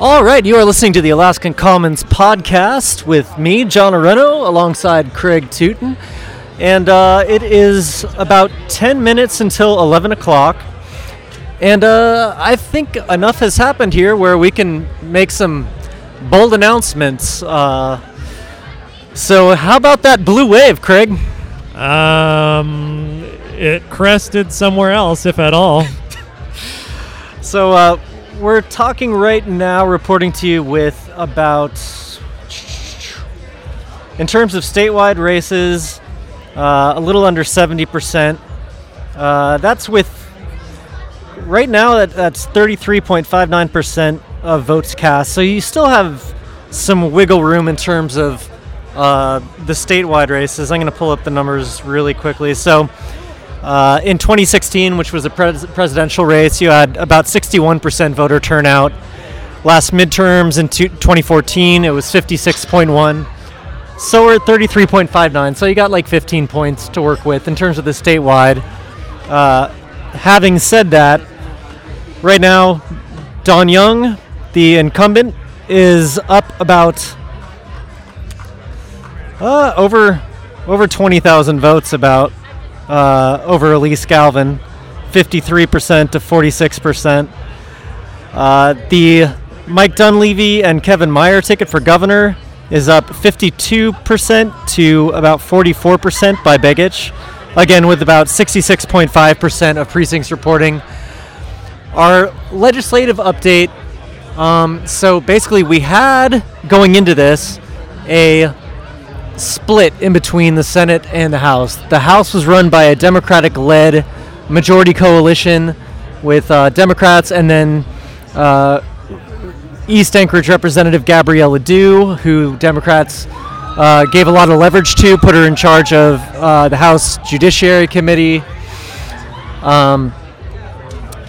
All right, you are listening to the Alaskan Commons podcast with me, John Aronno, alongside Craig Tooten. And uh, it is about 10 minutes until 11 o'clock. And uh, I think enough has happened here where we can make some bold announcements. Uh, so, how about that blue wave, Craig? Um, it crested somewhere else, if at all. So, uh, we're talking right now, reporting to you with about, in terms of statewide races, uh, a little under 70%. Uh, that's with, right now, that, that's 33.59% of votes cast. So you still have some wiggle room in terms of uh, the statewide races. I'm going to pull up the numbers really quickly. So uh, in 2016, which was a pres- presidential race, you had about 61% voter turnout. Last midterms in two- 2014, it was 56.1. So we're at 33.59. So you got like 15 points to work with in terms of the statewide. Uh, having said that, right now, Don Young, the incumbent, is up about uh, over over 20,000 votes about uh, over Alyse Galvin, 53% to 46%. Uh, the Mike Dunleavy and Kevin Meyer ticket for governor is up 52% to about 44% by Begich. Again, with about 66.5% of precincts reporting. Our legislative update. Um, so basically, we had going into this a split in between the Senate and the House. The House was run by a Democratic led majority coalition with uh, Democrats and then uh, East Anchorage Representative Gabrielle Ledoux, who Democrats uh, gave a lot of leverage to, put her in charge of uh, the House Judiciary Committee. Um,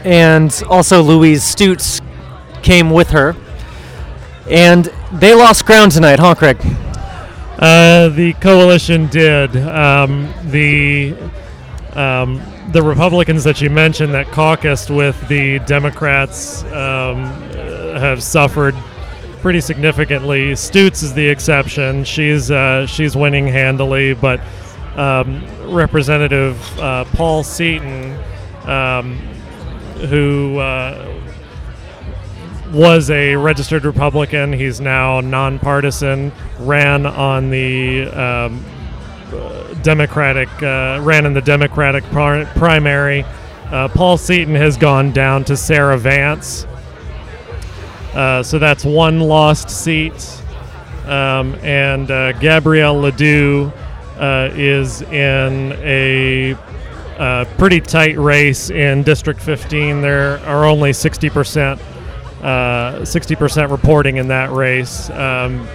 and also Louise Stutes came with her. And they lost ground tonight, huh, Craig? Uh, the coalition did. Um, the um, the Republicans that you mentioned that caucused with the Democrats um, uh, have suffered pretty significantly. Stutes is the exception. She's uh, she's winning handily, but um, Representative uh, Paul Seaton, um, who uh, was a registered Republican. He's now nonpartisan. Ran on the um, Democratic, uh, ran in the Democratic primary. Uh, Paul Seaton has gone down to Sarah Vance. Uh, so that's one lost seat. Um, and uh, Gabrielle Ledoux uh, is in a uh, pretty tight race in District 15. There are only 60% uh, 60% reporting in that race. Um,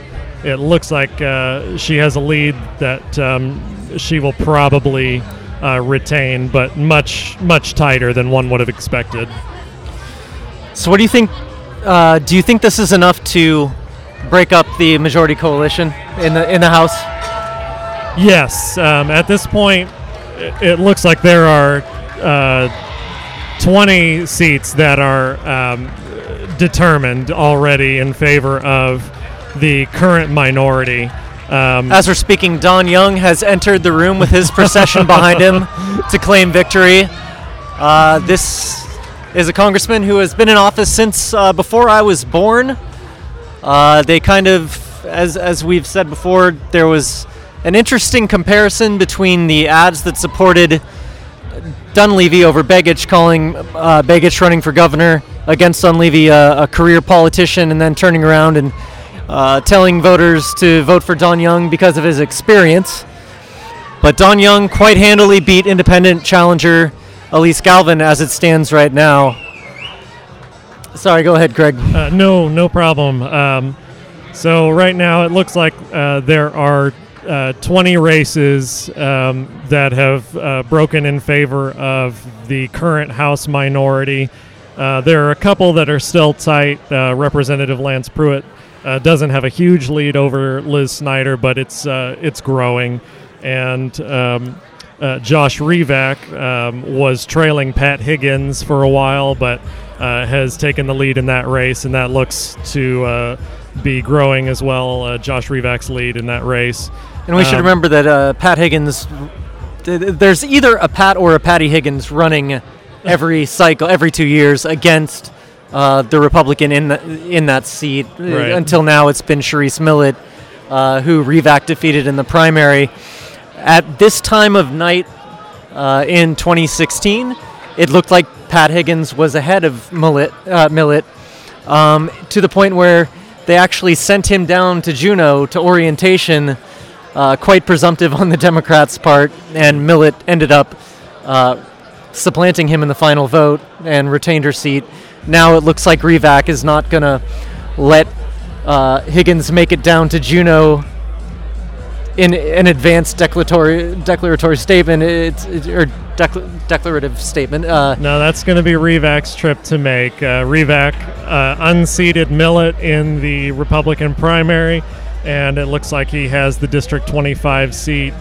it looks like uh, she has a lead that um, she will probably uh, retain, but much much tighter than one would have expected. So, what do you think? Uh, do you think this is enough to break up the majority coalition in the in the House? Yes. Um, at this point, it, it looks like there are uh, 20 seats that are um, determined already in favor of the current minority. Um, As we're speaking, Don Young has entered the room with his procession behind him to claim victory. Uh, this is a congressman who has been in office since uh, before I was born. Uh, they kind of, as, as we've said before, there was an interesting comparison between the ads that supported Dunleavy over Begich, calling uh, Begich running for governor against Dunleavy, uh, a career politician, and then turning around and uh, telling voters to vote for Don Young because of his experience. But Don Young quite handily beat independent challenger Alyse Galvin as it stands right now. Sorry, go ahead, Greg. Uh, no, no problem. Um, so right now it looks like uh, there are uh, 20 races um, that have uh, broken in favor of the current House minority. Uh, there are a couple that are still tight. Uh, Representative Lance Pruitt uh, doesn't have a huge lead over Liz Snyder, but it's it's growing. And um, Josh Revak um, was trailing Pat Higgins for a while, but has taken the lead in that race, and that looks to be growing as well. Uh, Josh Revak's lead in that race. And we should Um, remember that uh, Pat Higgins, th- th- there's either a Pat or a Patty Higgins running every cycle, every two years against uh, the Republican in the, in that seat. Right. Until now, it's been Charisse Millett, uh, who Revak defeated in the primary. At this time of night uh, in 2016, it looked like Pat Higgins was ahead of Millett, uh, Millett um, to the point where they actually sent him down to Juneau to orientation, uh, quite presumptive on the Democrats' part, and Millett ended up uh, supplanting him in the final vote and retained her seat. Now it looks like Revak is not going to let uh, Higgins make it down to Juneau in an advanced declaratory declaratory statement, it's, it, or decla- declarative statement. Uh, No, that's going to be Revak's trip to make. Uh, Revak uh, unseated Millett in the Republican primary, and it looks like he has the District 25 seat.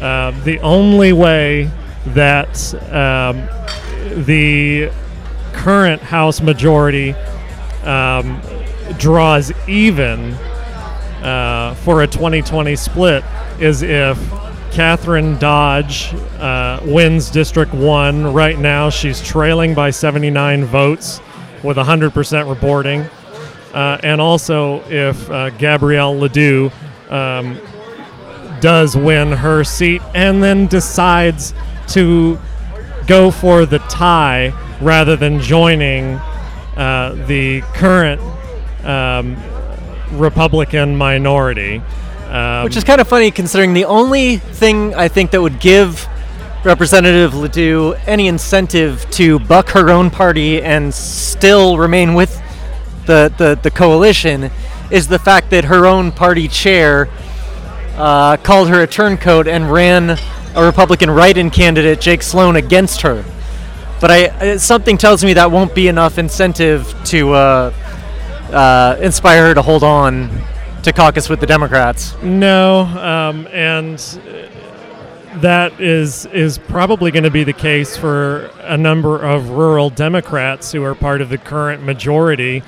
Uh, the only way that um, the current House majority um, draws even uh, for a 2020 split is if Kathryn Dodge uh, wins District 1. Right now, she's trailing by 79 votes with 100% reporting. Uh, and also, if uh, Gabrielle Ledoux um, does win her seat and then decides to go for the tie rather than joining uh, the current um, Republican minority. Um, Which is kind of funny considering the only thing I think that would give Representative Ledoux any incentive to buck her own party and still remain with the, the, the coalition is the fact that her own party chair uh, called her a turncoat and ran a Republican write-in candidate, Jake Sloan, against her. But I, something tells me that won't be enough incentive to uh, uh, inspire her to hold on to caucus with the Democrats. No, um, and uh, that is is probably going to be the case for a number of rural Democrats who are part of the current majority.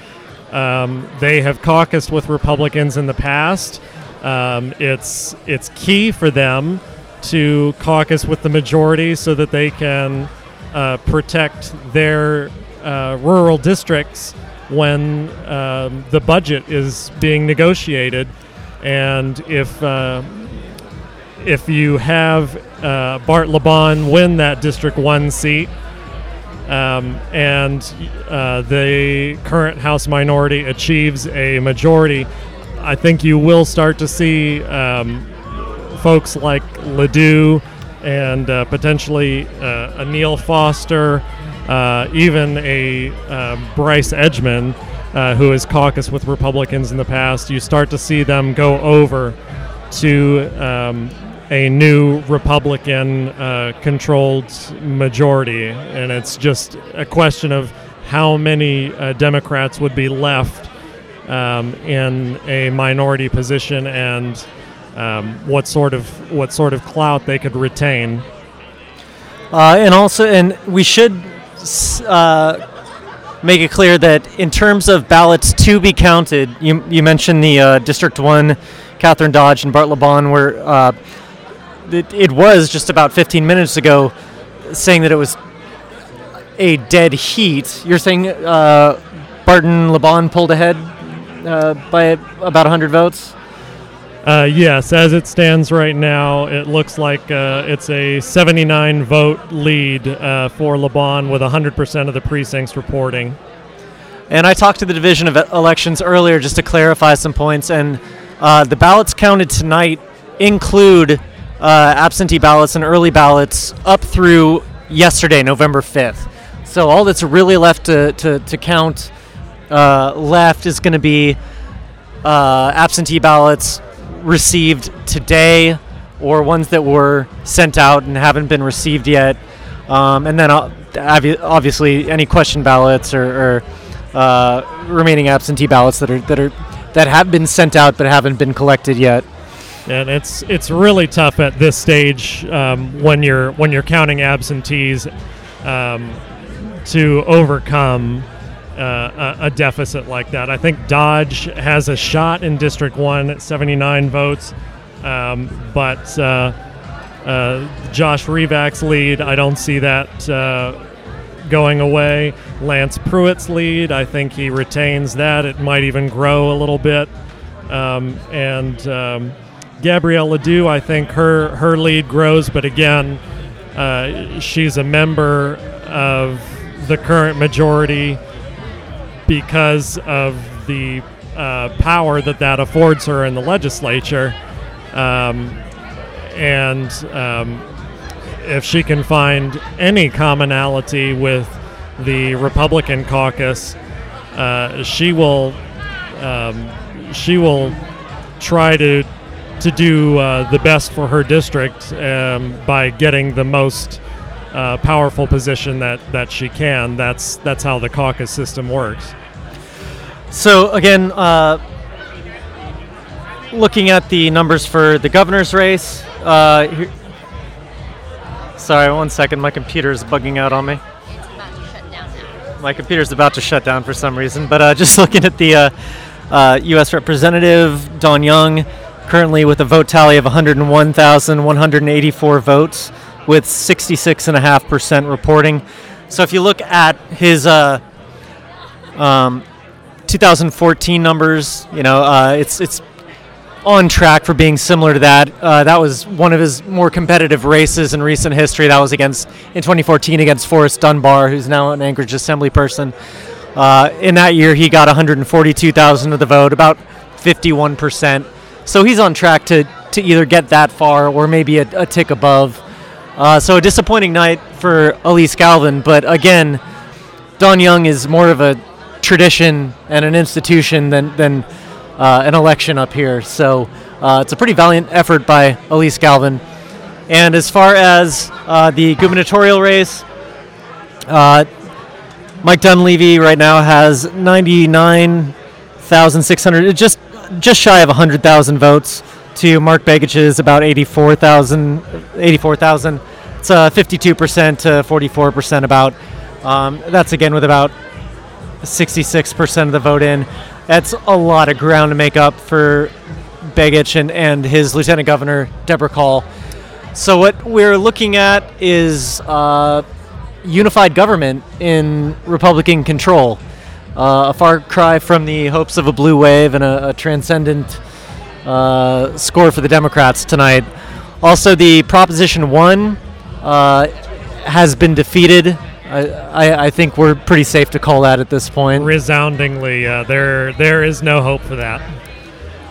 Um, they have caucused with Republicans in the past. Um, it's it's key for them to caucus with the majority so that they can uh, protect their uh, rural districts when um, the budget is being negotiated. And if uh, if you have uh, Bart LeBon win that District One seat, um, and uh, the current House minority achieves a majority, I think you will start to see um, folks like Ledoux and uh, potentially uh, a Neal Foster, uh, even a uh, Bryce Edgmon, uh, who has caucused with Republicans in the past. You start to see them go over to um, a new Republican uh, controlled majority. And it's just a question of how many uh, Democrats would be left um, in a minority position and um, what sort of what sort of clout they could retain. Uh, and also, and we should uh, make it clear that in terms of ballots to be counted, you, you mentioned the uh, District 1, Kathryn Dodge and Bart LeBon, were, uh, it, it was just about 15 minutes ago saying that it was a dead heat. You're saying uh, Barton LeBon pulled ahead uh, by about 100 votes? Uh, yes, as it stands right now, it looks like uh, it's a 79 vote lead uh, for LeBon with 100% of the precincts reporting. And I talked to the Division of Elections earlier just to clarify some points, and uh, the ballots counted tonight include uh, absentee ballots and early ballots up through yesterday, November 5th. So all that's really left to, to, to count uh, left is going to be absentee ballots received today or ones that were sent out and haven't been received yet. Um, and then uh, obviously any question ballots or, or uh, remaining absentee ballots that are that are that have been sent out but haven't been collected yet. And it's it's really tough at this stage um, when you're when you're counting absentees um, to overcome uh, a, deficit like that. I think Dodge has a shot in District 1 at 79 votes, um, but uh, uh, Josh Revak's lead, I don't see that uh, going away. Lance Pruitt's lead, I think he retains that. It might even grow a little bit. Um, and um, Gabrielle Ledoux, I think her, her lead grows, but again, uh, she's a member of the current majority because of the uh, power that that affords her in the legislature. Um, and um, if she can find any commonality with the Republican caucus, uh, she will um, she will try to to do uh, the best for her district um, by getting the most uh, powerful position that, that she can. That's that's how the caucus system works. So again, uh, looking at the numbers for the governor's race. Uh, here, sorry, one second. My computer is bugging out on me. My computer's about to shut down for some reason. But uh, just looking at the U.S. Uh, Representative Don Young, currently with a vote tally of 101,184 votes, with 66.5% reporting. So if you look at his uh, um, 2014 numbers, you know, uh, it's it's on track for being similar to that. Uh, that was one of his more competitive races in recent history. That was against in 2014 against Forrest Dunbar, who's now an Anchorage Assembly person. Uh, in that year, he got 142,000 of the vote, about 51 percent. So he's on track to to either get that far or maybe a, a tick above. Uh, so a disappointing night for Alyse Galvin, but again, Don Young is more of a tradition and an institution than than uh, an election up here. So uh, it's a pretty valiant effort by Alyse Galvin. And as far as uh, the gubernatorial race, uh, Mike Dunleavy right now has 99,600, just just shy of 100,000 votes to Mark Begich's about 84,000. 84,000. It's uh, 52% to 44% about. Um, that's again with about 66% of the vote in. That's a lot of ground to make up for Begich and, and his lieutenant governor, Deborah Call. So, what we're looking at is uh, unified government in Republican control. Uh, a far cry from the hopes of a blue wave and a, a transcendent uh, score for the Democrats tonight. Also, the Proposition 1 uh, has been defeated I, I, I, think we're pretty safe to call that at this point. Resoundingly, uh, there there is no hope for that.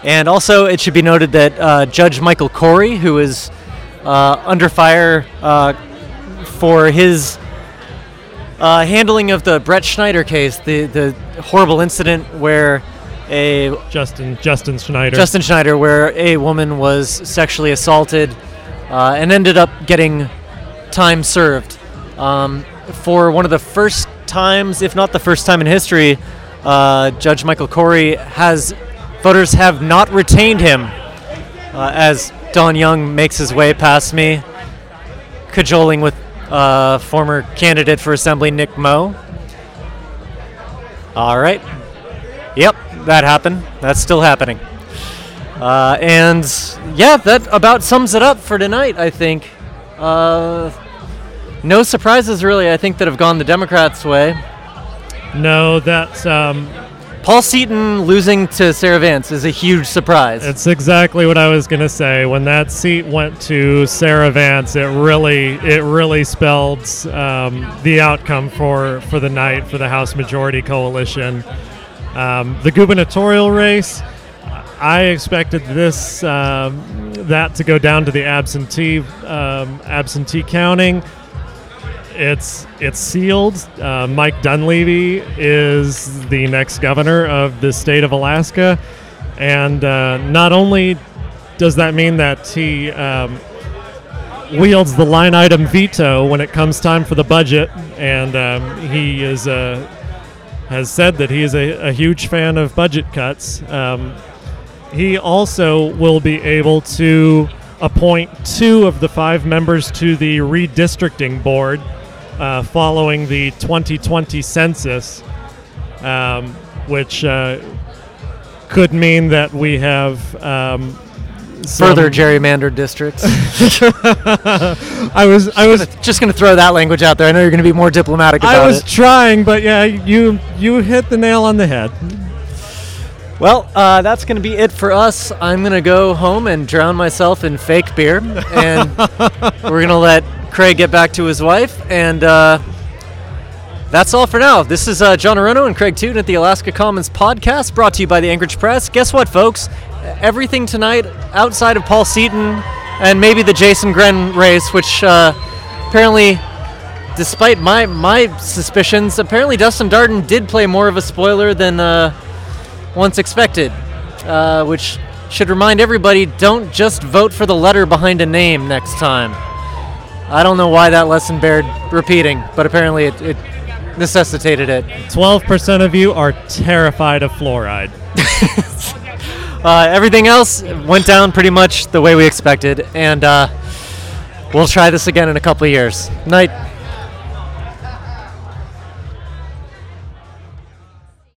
And also, it should be noted that uh, Judge Michael Corey, who is uh, under fire uh, for his uh, handling of the Brett Schneider case, the the horrible incident where a Justin Justin Schneider Justin Schneider, where a woman was sexually assaulted uh, and ended up getting time served. Um, for one of the first times, if not the first time in history, uh, Judge Michael Corey has voters have not retained him uh, as Don Young makes his way past me, cajoling with uh, former candidate for assembly Nick Moe. All right. Yep, that happened. That's still happening. Uh, and yeah, that about sums it up for tonight, I think. Uh, no surprises, really, I think, that have gone the Democrats' way. No, that. Um, Paul Seaton losing to Sarah Vance is a huge surprise. It's exactly what I was going to say. When that seat went to Sarah Vance, it really it really spelled um, the outcome for, for the night for the House Majority Coalition. Um, the gubernatorial race, I expected this um, that to go down to the absentee um, absentee counting it's it's sealed. Uh, Mike Dunleavy is the next governor of the state of Alaska, and uh, not only does that mean that he um, wields the line item veto when it comes time for the budget, and um, he is uh, has said that he is a, a huge fan of budget cuts. Um, he also will be able to appoint two of the five members to the redistricting board uh, following the 2020 census. um, which uh, could mean that we have um, Further gerrymandered districts. I was I was Just going to throw that language out there. I know you're going to be more diplomatic about I was it. trying, but yeah, you you hit the nail on the head. Well, uh, that's going to be it for us. I'm going to go home and drown myself in fake beer, and we're going to let Craig get back to his wife. And uh, that's all for now. This is uh, John Aronno and Craig Tootin at the Alaska Commons podcast, brought to you by the Anchorage Press. Guess what, folks? Everything tonight outside of Paul Seaton and maybe the Jason Grenn race, which uh, apparently despite my my suspicions, apparently Dustin Darden did play more of a spoiler than uh, once expected, uh, which should remind everybody: don't just vote for the letter behind a name next time. I don't know why that lesson bared repeating, but apparently it, it necessitated it. Twelve percent of you are terrified of fluoride. Uh, everything else went down pretty much the way we expected, and uh, we'll try this again in a couple of years. Night.